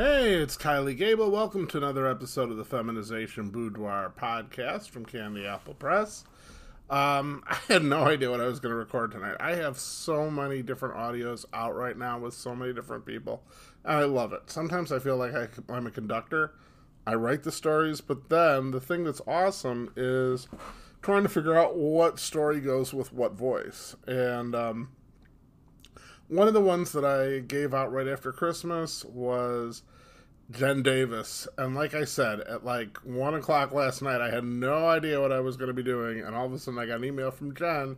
Hey, it's Kylie Gable. Welcome to another episode of the Feminization Boudoir podcast from Candy Apple Press. Um, I had no idea what I was going to record tonight. I have so many different audios out right now with so many different people, and I love it. Sometimes I feel like I, I'm a conductor. I write the stories, but then the thing that's awesome is trying to figure out what story goes with what voice. And um, one of the ones that I gave out right after Christmas was Jenn Davis. And like I said, at like one o'clock last night, I had no idea what I was going to be doing. And all of a sudden, I got an email from Jenn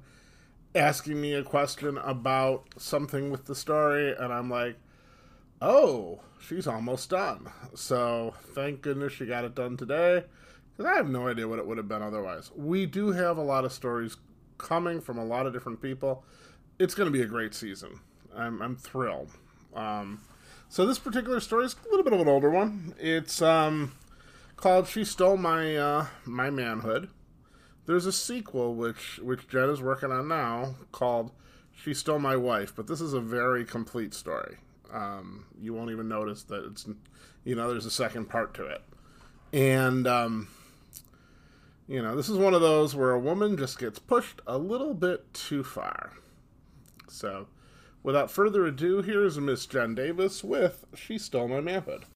asking me a question about something with the story. And I'm like, oh, she's almost done. So thank goodness she got it done today because I have no idea what it would have been otherwise. We do have a lot of stories coming from a lot of different people. It's going to be a great season. I'm, I'm thrilled. Um, so this particular story is a little bit of an older one. It's um, called "She Stole My uh, My Manhood." There's a sequel which which Jenn is working on now called "She Stole My Wife," but this is a very complete story. Um, you won't even notice that it's you know there's a second part to it, and um, you know this is one of those where a woman just gets pushed a little bit too far. So Without further ado, here's Miss Jenn Davis with She Stole My Manhood.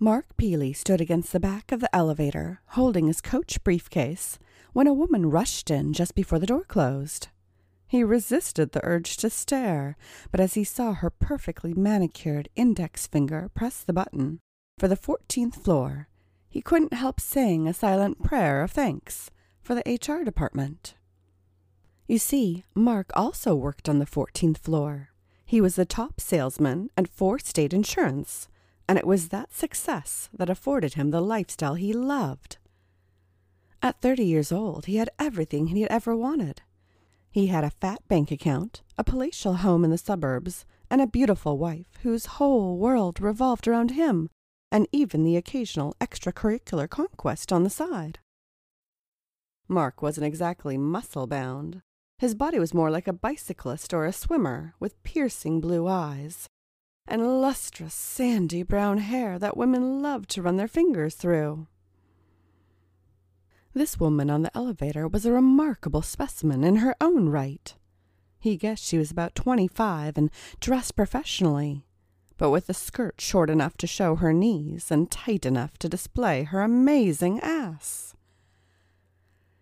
Mark Peely stood against the back of the elevator, holding his coach briefcase, when a woman rushed in just before the door closed. He resisted the urge to stare, but as he saw her perfectly manicured index finger press the button for the fourteenth floor, he couldn't help saying a silent prayer of thanks for the HR department. You see, Mark also worked on the fourteenth floor, he was the top salesman at Four State Insurance, and it was that success that afforded him the lifestyle he loved. At thirty years old, he had everything he had ever wanted. He had a fat bank account, a palatial home in the suburbs, and a beautiful wife whose whole world revolved around him, and even the occasional extracurricular conquest on the side. Mark wasn't exactly muscle bound, his body was more like a bicyclist or a swimmer, with piercing blue eyes, and lustrous, sandy brown hair that women loved to run their fingers through. This woman on the elevator was a remarkable specimen in her own right. He guessed she was about twenty-five and dressed professionally, but with a skirt short enough to show her knees and tight enough to display her amazing ass.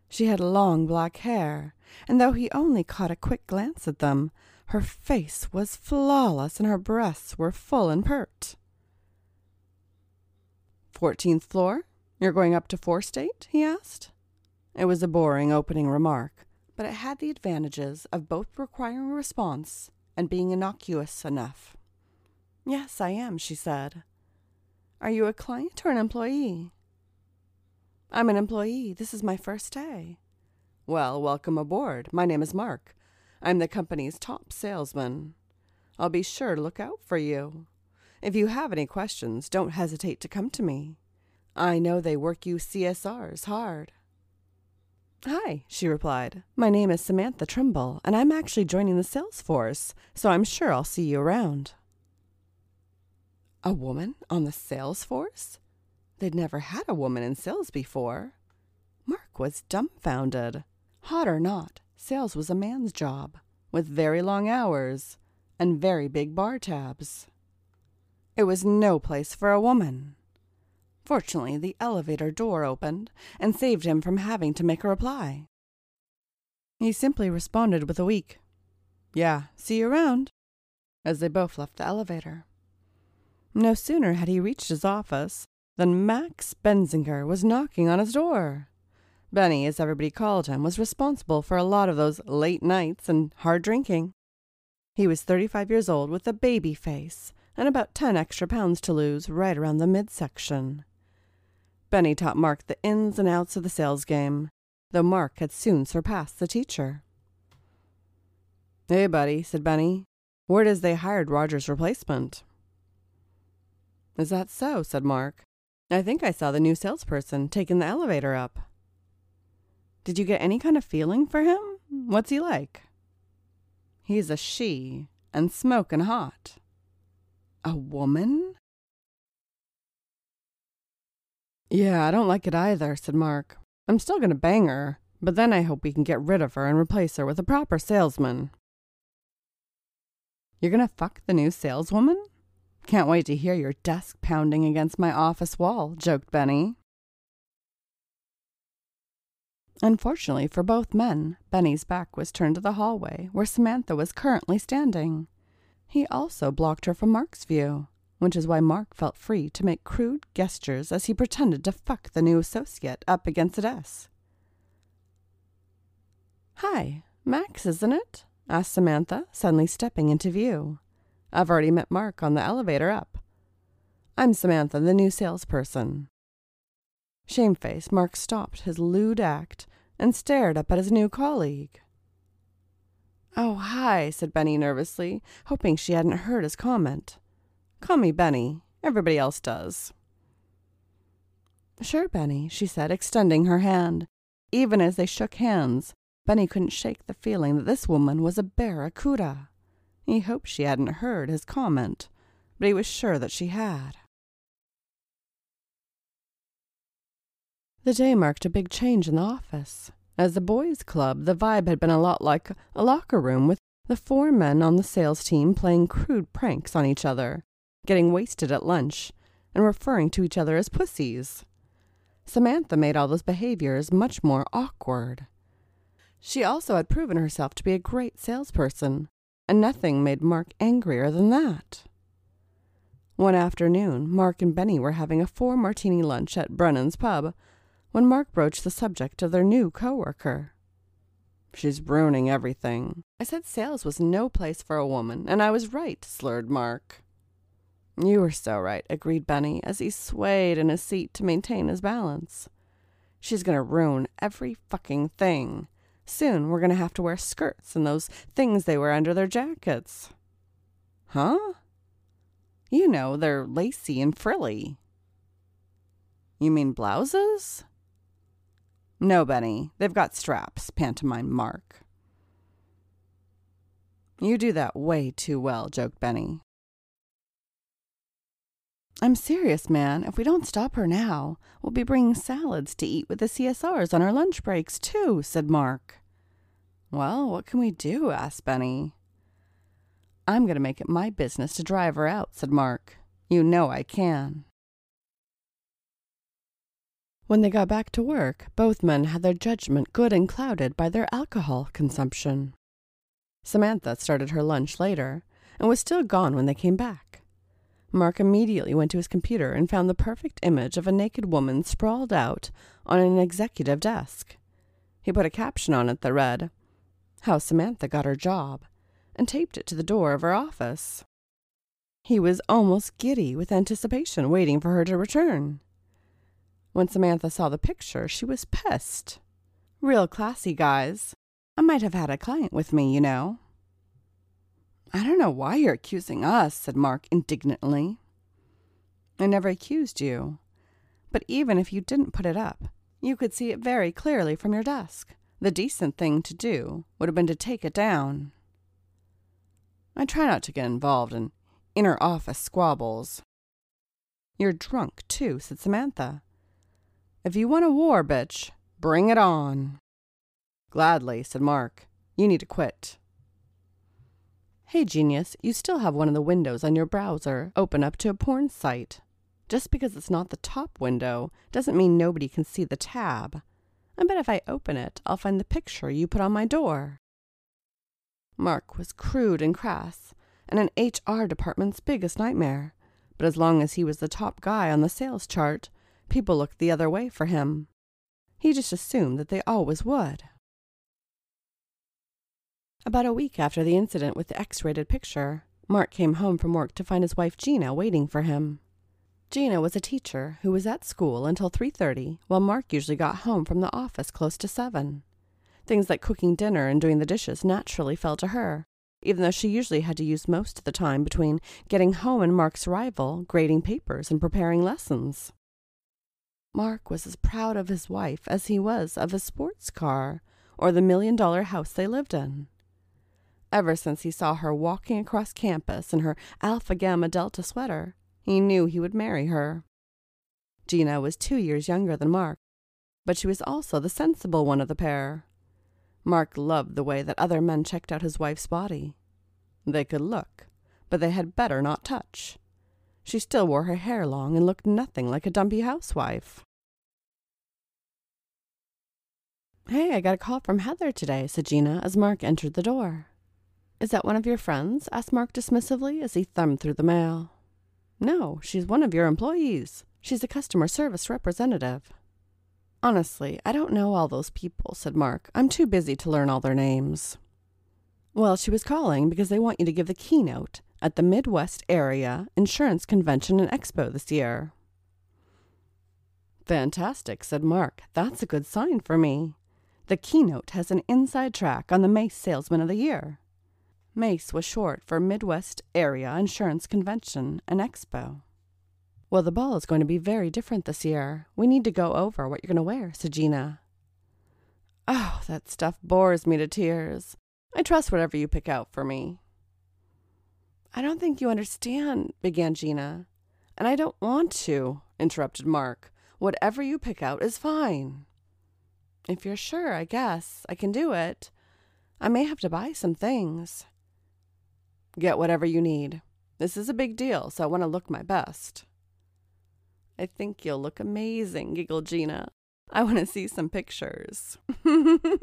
She had long black hair, and though he only caught a quick glance at them, her face was flawless and her breasts were full and pert. Fourteenth floor? You're going up to Four State? he asked. It was a boring opening remark, but it had the advantages of both requiring a response and being innocuous enough. Yes, I am, she said. Are you a client or an employee? I'm an employee. This is my first day. Well, welcome aboard. My name is Mark. I'm the company's top salesman. I'll be sure to look out for you. If you have any questions, don't hesitate to come to me. I know they work you CSRs hard. Hi, she replied. My name is Samantha Trimble, and I'm actually joining the sales force, so I'm sure I'll see you around. A woman on the sales force? They'd never had a woman in sales before. Mark was dumbfounded. Hot or not, sales was a man's job, with very long hours and very big bar tabs. It was no place for a woman. Fortunately, the elevator door opened and saved him from having to make a reply. He simply responded with a weak, Yeah, see you around, as they both left the elevator. No sooner had he reached his office than Max Benzinger was knocking on his door. Benny, as everybody called him, was responsible for a lot of those late nights and hard drinking. He was 35 years old with a baby face and about 10 extra pounds to lose right around the midsection. Benny taught Mark the ins and outs of the sales game, though Mark had soon surpassed the teacher. Hey, buddy, said Benny. Word is they hired Roger's replacement. Is that so? said Mark. I think I saw the new salesperson taking the elevator up. Did you get any kind of feeling for him? What's he like? He's a she and smoking hot. A woman? Yeah, I don't like it either, said Mark. I'm still going to bang her, but then I hope we can get rid of her and replace her with a proper salesman. You're going to fuck the new saleswoman? Can't wait to hear your desk pounding against my office wall, joked Benny. Unfortunately for both men, Benny's back was turned to the hallway where Samantha was currently standing. He also blocked her from Mark's view, which is why Mark felt free to make crude gestures as he pretended to fuck the new associate up against a desk. Hi, Max, isn't it? asked Samantha, suddenly stepping into view. I've already met Mark on the elevator up. I'm Samantha, the new salesperson. Shamefaced, Mark stopped his lewd act and stared up at his new colleague. Oh, hi, said Benny nervously, hoping she hadn't heard his comment. Call me Benny. Everybody else does. Sure, Benny, she said, extending her hand. Even as they shook hands, Benny couldn't shake the feeling that this woman was a barracuda. He hoped she hadn't heard his comment, but he was sure that she had. The day marked a big change in the office. As the boys' club, the vibe had been a lot like a locker room with the four men on the sales team playing crude pranks on each other, getting wasted at lunch, and referring to each other as pussies. Samantha made all those behaviors much more awkward. She also had proven herself to be a great salesperson, and nothing made Mark angrier than that. One afternoon, Mark and Benny were having a four martini lunch at Brennan's pub when Mark broached the subject of their new coworker. She's ruining everything. I said sales was no place for a woman, and I was right, slurred Mark. You were so right, agreed Benny as he swayed in his seat to maintain his balance. She's going to ruin every fucking thing. Soon we're going to have to wear skirts and those things they wear under their jackets. Huh? You know, they're lacy and frilly. You mean blouses? No, Benny, they've got straps, pantomimed Mark. You do that way too well, joked Benny. I'm serious, man. If we don't stop her now, we'll be bringing salads to eat with the CSRs on our lunch breaks, too, said Mark. Well, what can we do? asked Benny. I'm going to make it my business to drive her out, said Mark. You know I can. When they got back to work, both men had their judgment good and clouded by their alcohol consumption. Samantha started her lunch later and was still gone when they came back. Mark immediately went to his computer and found the perfect image of a naked woman sprawled out on an executive desk. He put a caption on it that read, How Samantha Got Her Job, and taped it to the door of her office. He was almost giddy with anticipation, waiting for her to return. When Samantha saw the picture, she was pissed. Real classy guys. I might have had a client with me, you know. I don't know why you're accusing us, said Mark indignantly. I never accused you. But even if you didn't put it up, you could see it very clearly from your desk. The decent thing to do would have been to take it down. I try not to get involved in inner office squabbles. You're drunk, too, said Samantha. If you want a war, bitch, bring it on. Gladly, said Mark. You need to quit. Hey, genius, you still have one of the windows on your browser open up to a porn site. Just because it's not the top window doesn't mean nobody can see the tab. I bet if I open it, I'll find the picture you put on my door. Mark was crude and crass, and an HR department's biggest nightmare. But as long as he was the top guy on the sales chart, People looked the other way for him. He just assumed that they always would. About a week after the incident with the X rated picture, Mark came home from work to find his wife Gina waiting for him. Gina was a teacher who was at school until 3:30, while Mark usually got home from the office close to 7. Things like cooking dinner and doing the dishes naturally fell to her, even though she usually had to use most of the time between getting home and Mark's arrival, grading papers, and preparing lessons. Mark was as proud of his wife as he was of his sports car or the million dollar house they lived in. Ever since he saw her walking across campus in her Alpha Gamma Delta sweater, he knew he would marry her. Gina was two years younger than Mark, but she was also the sensible one of the pair. Mark loved the way that other men checked out his wife's body. They could look, but they had better not touch. She still wore her hair long and looked nothing like a dumpy housewife. Hey, I got a call from Heather today, said Gina as Mark entered the door. Is that one of your friends? asked Mark dismissively as he thumbed through the mail. No, she's one of your employees. She's a customer service representative. Honestly, I don't know all those people, said Mark. I'm too busy to learn all their names. Well, she was calling because they want you to give the keynote at the Midwest Area Insurance Convention and Expo this year. Fantastic, said Mark. That's a good sign for me. The keynote has an inside track on the Mace Salesman of the Year. MACE was short for Midwest Area Insurance Convention and Expo. Well, the ball is going to be very different this year. We need to go over what you're going to wear, said Gina. Oh, that stuff bores me to tears. I trust whatever you pick out for me. I don't think you understand, began Gina. And I don't want to, interrupted Mark. Whatever you pick out is fine. If you're sure, I guess I can do it. I may have to buy some things. Get whatever you need. This is a big deal, so I want to look my best. I think you'll look amazing, giggled Gina. I want to see some pictures. the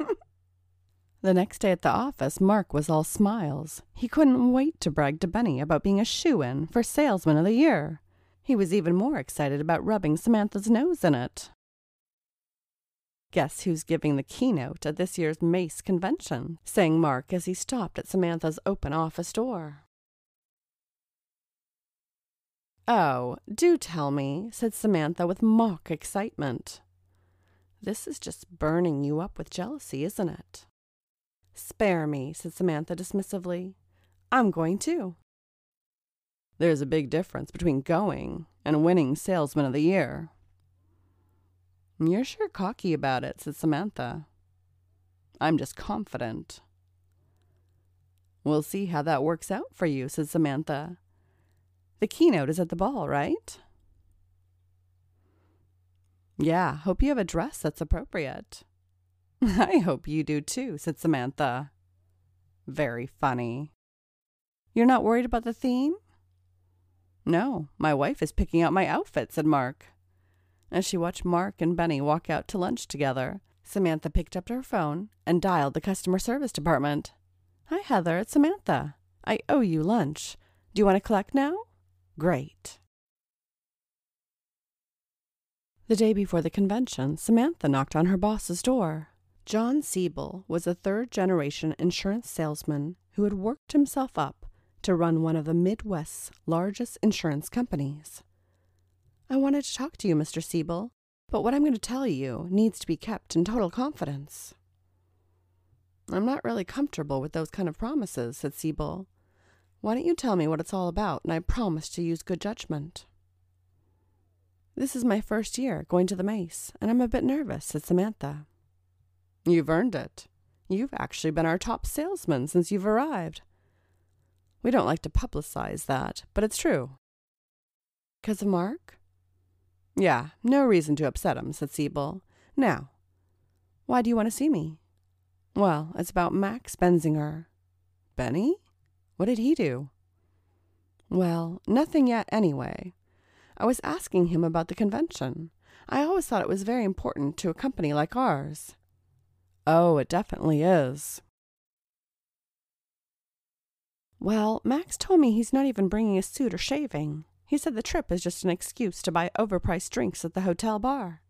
next day at the office, Mark was all smiles. He couldn't wait to brag to Benny about being a shoe in for Salesman of the Year. He was even more excited about rubbing Samantha's nose in it. Guess who's giving the keynote at this year's Mace convention? sang Mark as he stopped at Samantha's open office door. Oh, do tell me, said Samantha with mock excitement. This is just burning you up with jealousy, isn't it? Spare me, said Samantha dismissively. I'm going too. There's a big difference between going and winning Salesman of the Year, you're sure cocky about it, said Samantha. I'm just confident. We'll see how that works out for you, said Samantha. The keynote is at the ball, right? Yeah, hope you have a dress that's appropriate. I hope you do too, said Samantha. Very funny. You're not worried about the theme? No, my wife is picking out my outfit, said Mark. As she watched Mark and Benny walk out to lunch together, Samantha picked up her phone and dialed the customer service department. Hi, Heather, it's Samantha. I owe you lunch. Do you want to collect now? Great. The day before the convention, Samantha knocked on her boss's door. John Siebel was a third generation insurance salesman who had worked himself up to run one of the Midwest's largest insurance companies. I wanted to talk to you, Mr. Siebel, but what I'm going to tell you needs to be kept in total confidence. I'm not really comfortable with those kind of promises, said Siebel. Why don't you tell me what it's all about, and I promise to use good judgment. This is my first year going to the Mace, and I'm a bit nervous, said Samantha. You've earned it. You've actually been our top salesman since you've arrived. We don't like to publicize that, but it's true. Because of Mark? Yeah, no reason to upset him, said Siebel. Now, why do you want to see me? Well, it's about Max Benzinger. Benny? What did he do? Well, nothing yet, anyway. I was asking him about the convention. I always thought it was very important to a company like ours. Oh, it definitely is. Well, Max told me he's not even bringing a suit or shaving. He said the trip is just an excuse to buy overpriced drinks at the hotel bar.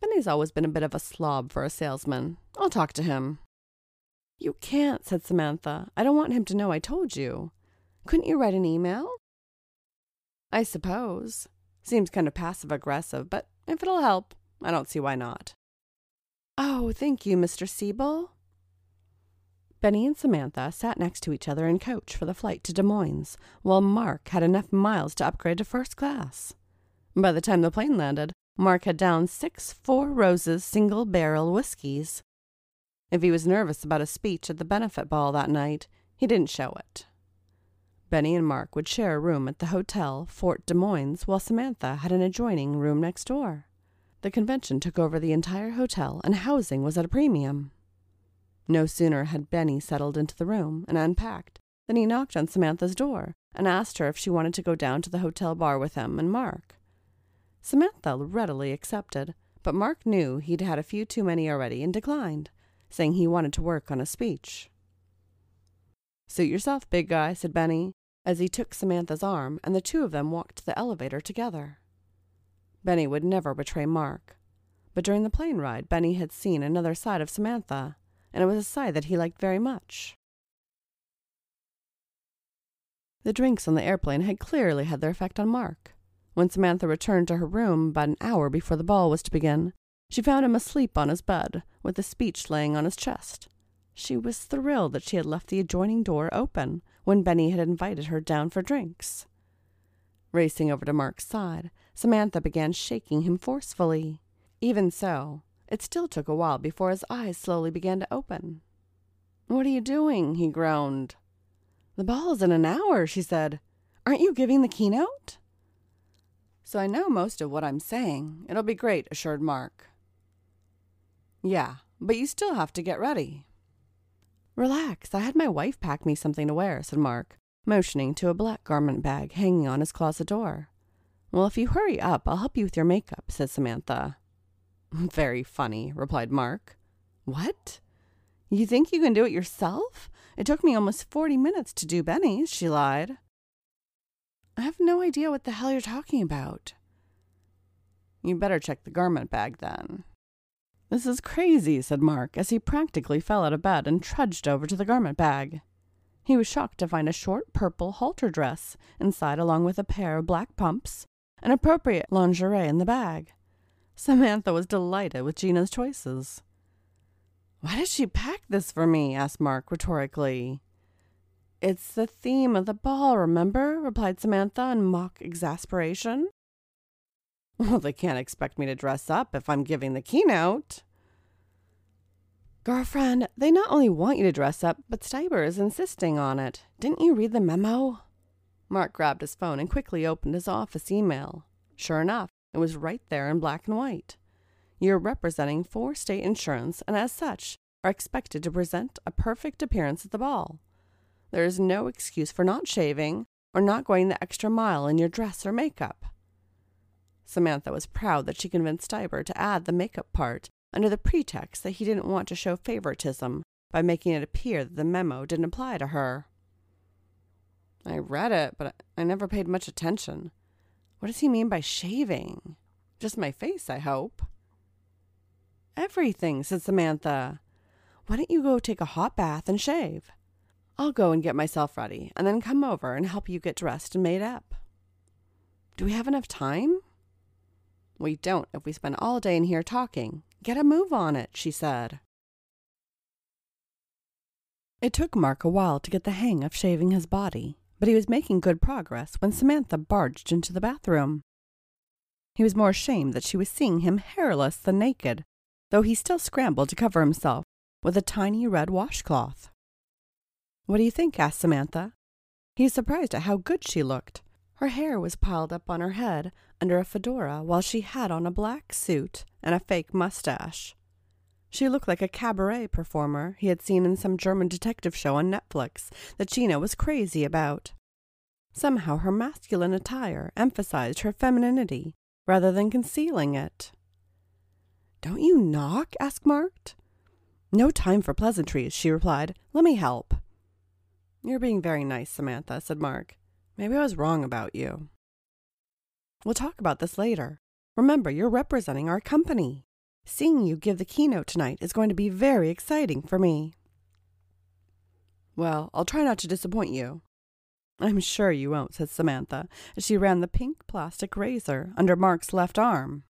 Benny's always been a bit of a slob for a salesman. I'll talk to him. You can't, said Samantha. I don't want him to know I told you. Couldn't you write an email? I suppose. Seems kind of passive aggressive, but if it'll help, I don't see why not. Oh, thank you, Mr. Siebel. Benny and Samantha sat next to each other in coach for the flight to Des Moines, while Mark had enough miles to upgrade to first class. By the time the plane landed, Mark had downed six Four Roses single barrel whiskeys. If he was nervous about a speech at the benefit ball that night, he didn't show it. Benny and Mark would share a room at the Hotel Fort Des Moines while Samantha had an adjoining room next door. The convention took over the entire hotel and housing was at a premium. No sooner had Benny settled into the room and unpacked than he knocked on Samantha's door and asked her if she wanted to go down to the hotel bar with him and Mark. Samantha readily accepted, but Mark knew he'd had a few too many already and declined, saying he wanted to work on a speech. Suit yourself, big guy, said Benny, as he took Samantha's arm and the two of them walked to the elevator together. Benny would never betray Mark, but during the plane ride, Benny had seen another side of Samantha, and it was a side that he liked very much. The drinks on the airplane had clearly had their effect on Mark. When Samantha returned to her room about an hour before the ball was to begin, she found him asleep on his bed, with the speech laying on his chest. She was thrilled that she had left the adjoining door open when Benny had invited her down for drinks. Racing over to Mark's side, Samantha began shaking him forcefully. Even so, it still took a while before his eyes slowly began to open. What are you doing? he groaned. The ball's in an hour, she said. Aren't you giving the keynote? So I know most of what I'm saying. It'll be great, assured Mark. Yeah, but you still have to get ready. Relax, I had my wife pack me something to wear, said Mark, motioning to a black garment bag hanging on his closet door. Well, if you hurry up, I'll help you with your makeup, said Samantha. Very funny, replied Mark. What? You think you can do it yourself? It took me almost forty minutes to do Benny's, she lied. I have no idea what the hell you're talking about. You better check the garment bag then. This is crazy, said Mark, as he practically fell out of bed and trudged over to the garment bag. He was shocked to find a short purple halter dress inside, along with a pair of black pumps and appropriate lingerie in the bag. Samantha was delighted with Gina's choices. Why did she pack this for me? asked Mark rhetorically. It's the theme of the ball, remember? replied Samantha in mock exasperation. Well, they can't expect me to dress up if I'm giving the keynote. Girlfriend, they not only want you to dress up, but Steiber is insisting on it. Didn't you read the memo? Mark grabbed his phone and quickly opened his office email. Sure enough, it was right there in black and white. You're representing Four State Insurance and as such are expected to present a perfect appearance at the ball. There is no excuse for not shaving or not going the extra mile in your dress or makeup. Samantha was proud that she convinced Steiber to add the makeup part under the pretext that he didn't want to show favoritism by making it appear that the memo didn't apply to her. I read it, but I never paid much attention. What does he mean by shaving? Just my face, I hope. Everything, said Samantha. Why don't you go take a hot bath and shave? I'll go and get myself ready, and then come over and help you get dressed and made up. Do we have enough time? We don't if we spend all day in here talking. Get a move on it, she said. It took Mark a while to get the hang of shaving his body, but he was making good progress when Samantha barged into the bathroom. He was more ashamed that she was seeing him hairless than naked, though he still scrambled to cover himself with a tiny red washcloth. What do you think? asked Samantha. He was surprised at how good she looked. Her hair was piled up on her head under a fedora while she had on a black suit and a fake mustache. She looked like a cabaret performer he had seen in some German detective show on Netflix that Gina was crazy about. Somehow her masculine attire emphasized her femininity rather than concealing it. Don't you knock? asked Mark. No time for pleasantries, she replied. Let me help. You're being very nice, Samantha, said Mark. Maybe I was wrong about you. We'll talk about this later. Remember, you're representing our company. Seeing you give the keynote tonight is going to be very exciting for me. Well, I'll try not to disappoint you. I'm sure you won't, said Samantha, as she ran the pink plastic razor under Mark's left arm.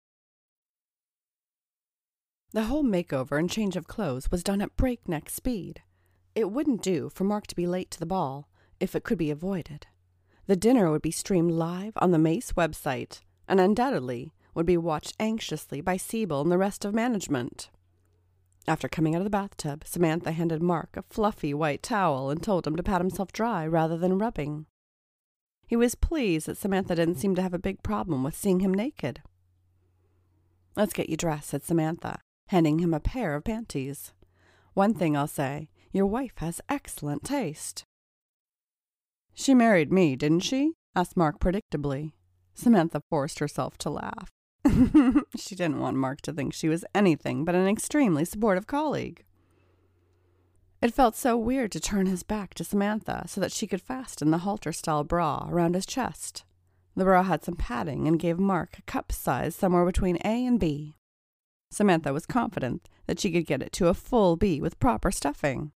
The whole makeover and change of clothes was done at breakneck speed. It wouldn't do for Mark to be late to the ball, if it could be avoided. The dinner would be streamed live on the Mace website and undoubtedly would be watched anxiously by Siebel and the rest of management. After coming out of the bathtub, Samantha handed Mark a fluffy white towel and told him to pat himself dry rather than rubbing. He was pleased that Samantha didn't seem to have a big problem with seeing him naked. Let's get you dressed, said Samantha, handing him a pair of panties. One thing I'll say your wife has excellent taste. She married me, didn't she? asked Mark predictably. Samantha forced herself to laugh. she didn't want Mark to think she was anything but an extremely supportive colleague. It felt so weird to turn his back to Samantha so that she could fasten the halter style bra around his chest. The bra had some padding and gave Mark a cup size somewhere between A and B. Samantha was confident that she could get it to a full B with proper stuffing.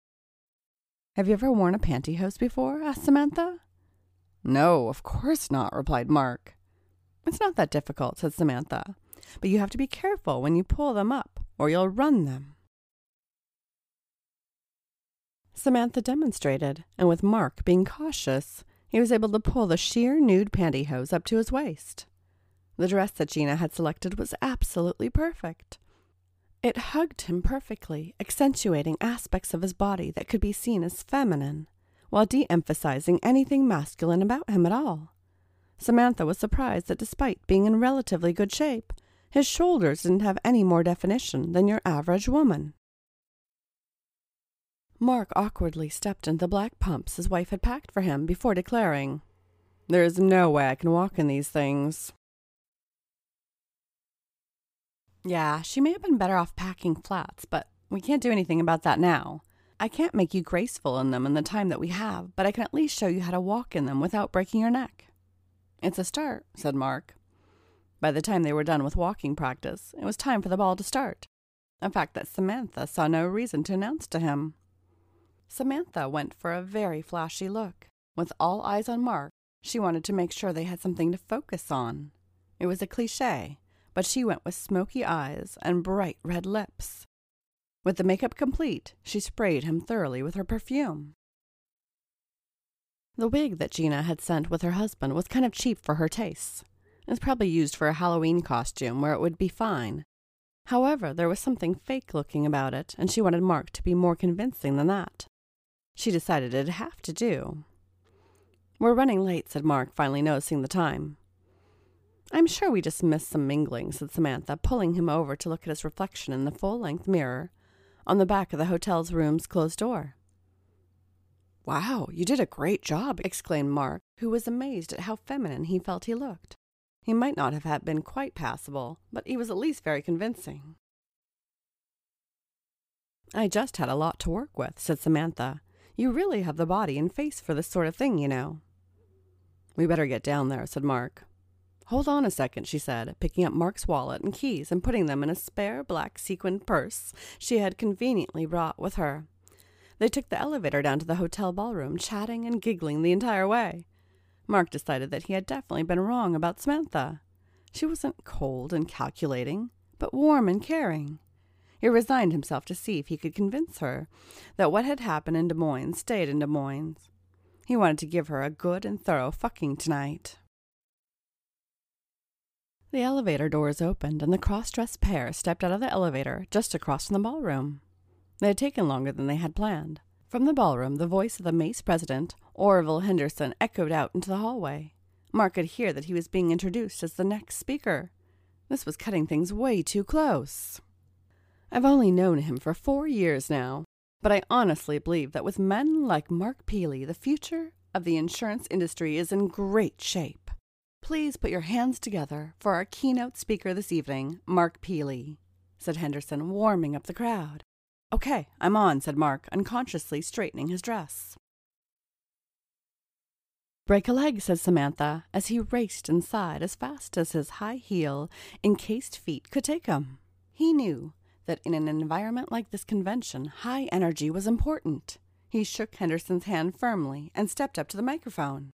Have you ever worn a pantyhose before? asked Samantha. No, of course not, replied Mark. It's not that difficult, said Samantha, but you have to be careful when you pull them up, or you'll run them. Samantha demonstrated, and with Mark being cautious, he was able to pull the sheer nude pantyhose up to his waist. The dress that Gina had selected was absolutely perfect. It hugged him perfectly, accentuating aspects of his body that could be seen as feminine, while de emphasizing anything masculine about him at all. Samantha was surprised that despite being in relatively good shape, his shoulders didn't have any more definition than your average woman. Mark awkwardly stepped into the black pumps his wife had packed for him before declaring, There is no way I can walk in these things. Yeah, she may have been better off packing flats, but we can't do anything about that now. I can't make you graceful in them in the time that we have, but I can at least show you how to walk in them without breaking your neck. It's a start, said Mark. By the time they were done with walking practice, it was time for the ball to start, a fact that Samantha saw no reason to announce to him. Samantha went for a very flashy look. With all eyes on Mark, she wanted to make sure they had something to focus on. It was a cliche, but she went with smoky eyes and bright red lips. With the makeup complete, she sprayed him thoroughly with her perfume. The wig that Gina had sent with her husband was kind of cheap for her tastes. It was probably used for a Halloween costume where it would be fine. However, there was something fake looking about it, and she wanted Mark to be more convincing than that. She decided it'd have to do. We're running late, said Mark, finally noticing the time. I'm sure we just missed some mingling, said Samantha, pulling him over to look at his reflection in the full length mirror on the back of the hotel's room's closed door. Wow, you did a great job, exclaimed Mark, who was amazed at how feminine he felt he looked. He might not have been quite passable, but he was at least very convincing. I just had a lot to work with, said Samantha. You really have the body and face for this sort of thing, you know. We better get down there, said Mark. Hold on a second, she said, picking up Mark's wallet and keys and putting them in a spare black sequined purse she had conveniently brought with her. They took the elevator down to the hotel ballroom, chatting and giggling the entire way. Mark decided that he had definitely been wrong about Samantha. She wasn't cold and calculating, but warm and caring. He resigned himself to see if he could convince her that what had happened in Des Moines stayed in Des Moines. He wanted to give her a good and thorough fucking tonight. The elevator doors opened, and the cross dressed pair stepped out of the elevator just across from the ballroom. They had taken longer than they had planned. From the ballroom, the voice of the Mace president, Orville Henderson, echoed out into the hallway. Mark could hear that he was being introduced as the next speaker. This was cutting things way too close. I've only known him for four years now, but I honestly believe that with men like Mark Peely, the future of the insurance industry is in great shape. Please put your hands together for our keynote speaker this evening, Mark Peely, said Henderson, warming up the crowd. Okay, I'm on, said Mark, unconsciously straightening his dress. Break a leg, said Samantha, as he raced inside as fast as his high heel, encased feet could take him. He knew that in an environment like this convention, high energy was important. He shook Henderson's hand firmly and stepped up to the microphone.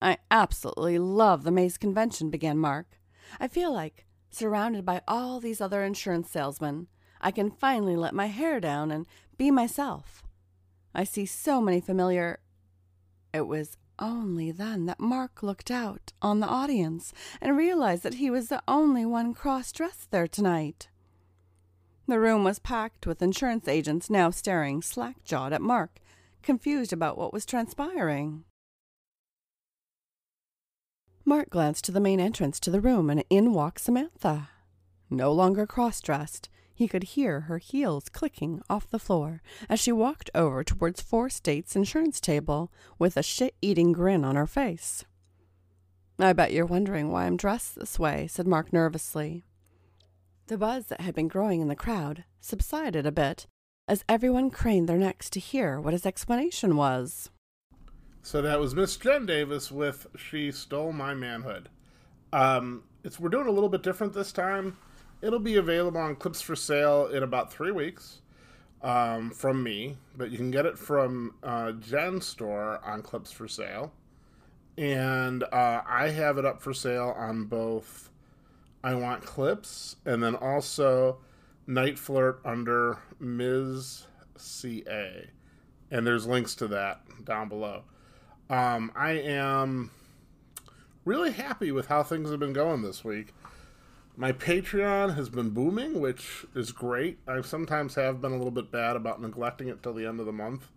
I absolutely love the Mace convention, began Mark. I feel like, surrounded by all these other insurance salesmen, I can finally let my hair down and be myself. I see so many familiar. It was only then that Mark looked out on the audience and realized that he was the only one cross dressed there tonight. The room was packed with insurance agents now staring slack jawed at Mark, confused about what was transpiring. Mark glanced to the main entrance to the room, and in walked Samantha. No longer cross dressed, he could hear her heels clicking off the floor as she walked over towards Four States insurance table with a shit eating grin on her face. I bet you're wondering why I'm dressed this way, said Mark nervously. The buzz that had been growing in the crowd subsided a bit as everyone craned their necks to hear what his explanation was. So that was Miss Jenn Davis with "She Stole My Manhood." Um, it's we're doing a little bit different this time. It'll be available on Clips4Sale in about three weeks um, from me, but you can get it from uh, Jenn's store on Clips4Sale, and uh, I have it up for sale on both. IWantClips, and then also NiteFlirt under Ms. CA, and there's links to that down below. Um, I am really happy with how things have been going this week. My Patreon has been booming, which is great. I sometimes have been a little bit bad about neglecting it till the end of the month,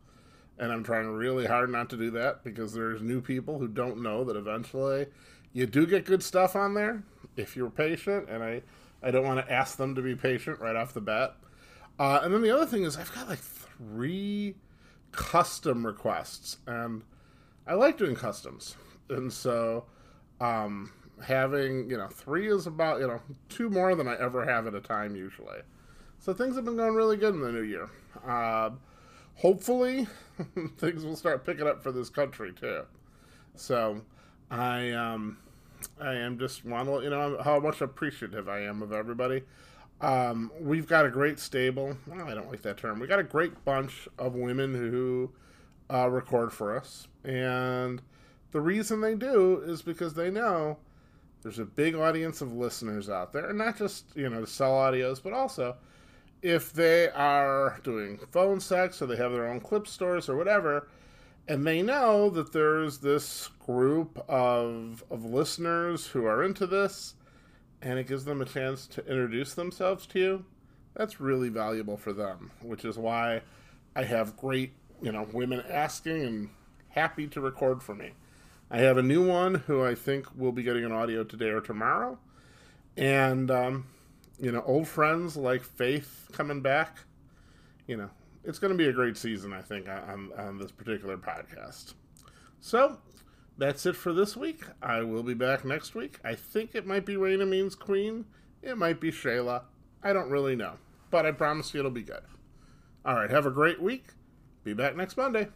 and I'm trying really hard not to do that because there's new people who don't know that eventually you do get good stuff on there if you're patient, and I I don't want to ask them to be patient right off the bat. Uh, and then the other thing is I've got like three custom requests, and I like doing customs, and so um, having you know three is about you know two more than I ever have at a time usually. So things have been going really good in the new year. Uh, hopefully, things will start picking up for this country too. So I um, I am just want to you know how much appreciative I am of everybody. Um, we've got a great stable. Well, I don't like that term. We got a great bunch of women who uh, record for us. And the reason they do is because they know there's a big audience of listeners out there, and not just, you know, to sell audios, but also if they are doing phone sex or they have their own clip stores or whatever, and they know that there's this group of, of listeners who are into this, and it gives them a chance to introduce themselves to you, that's really valuable for them, which is why I have great you know, women asking and happy to record for me. I have a new one who I think will be getting an audio today or tomorrow. And, um, you know, old friends like Faith coming back. You know, it's going to be a great season, I think, on, on this particular podcast. So, that's it for this week. I will be back next week. I think it might be Raina Means Queen. It might be Shayla. I don't really know. But I promise you it'll be good. All right, have a great week. Be back next Monday.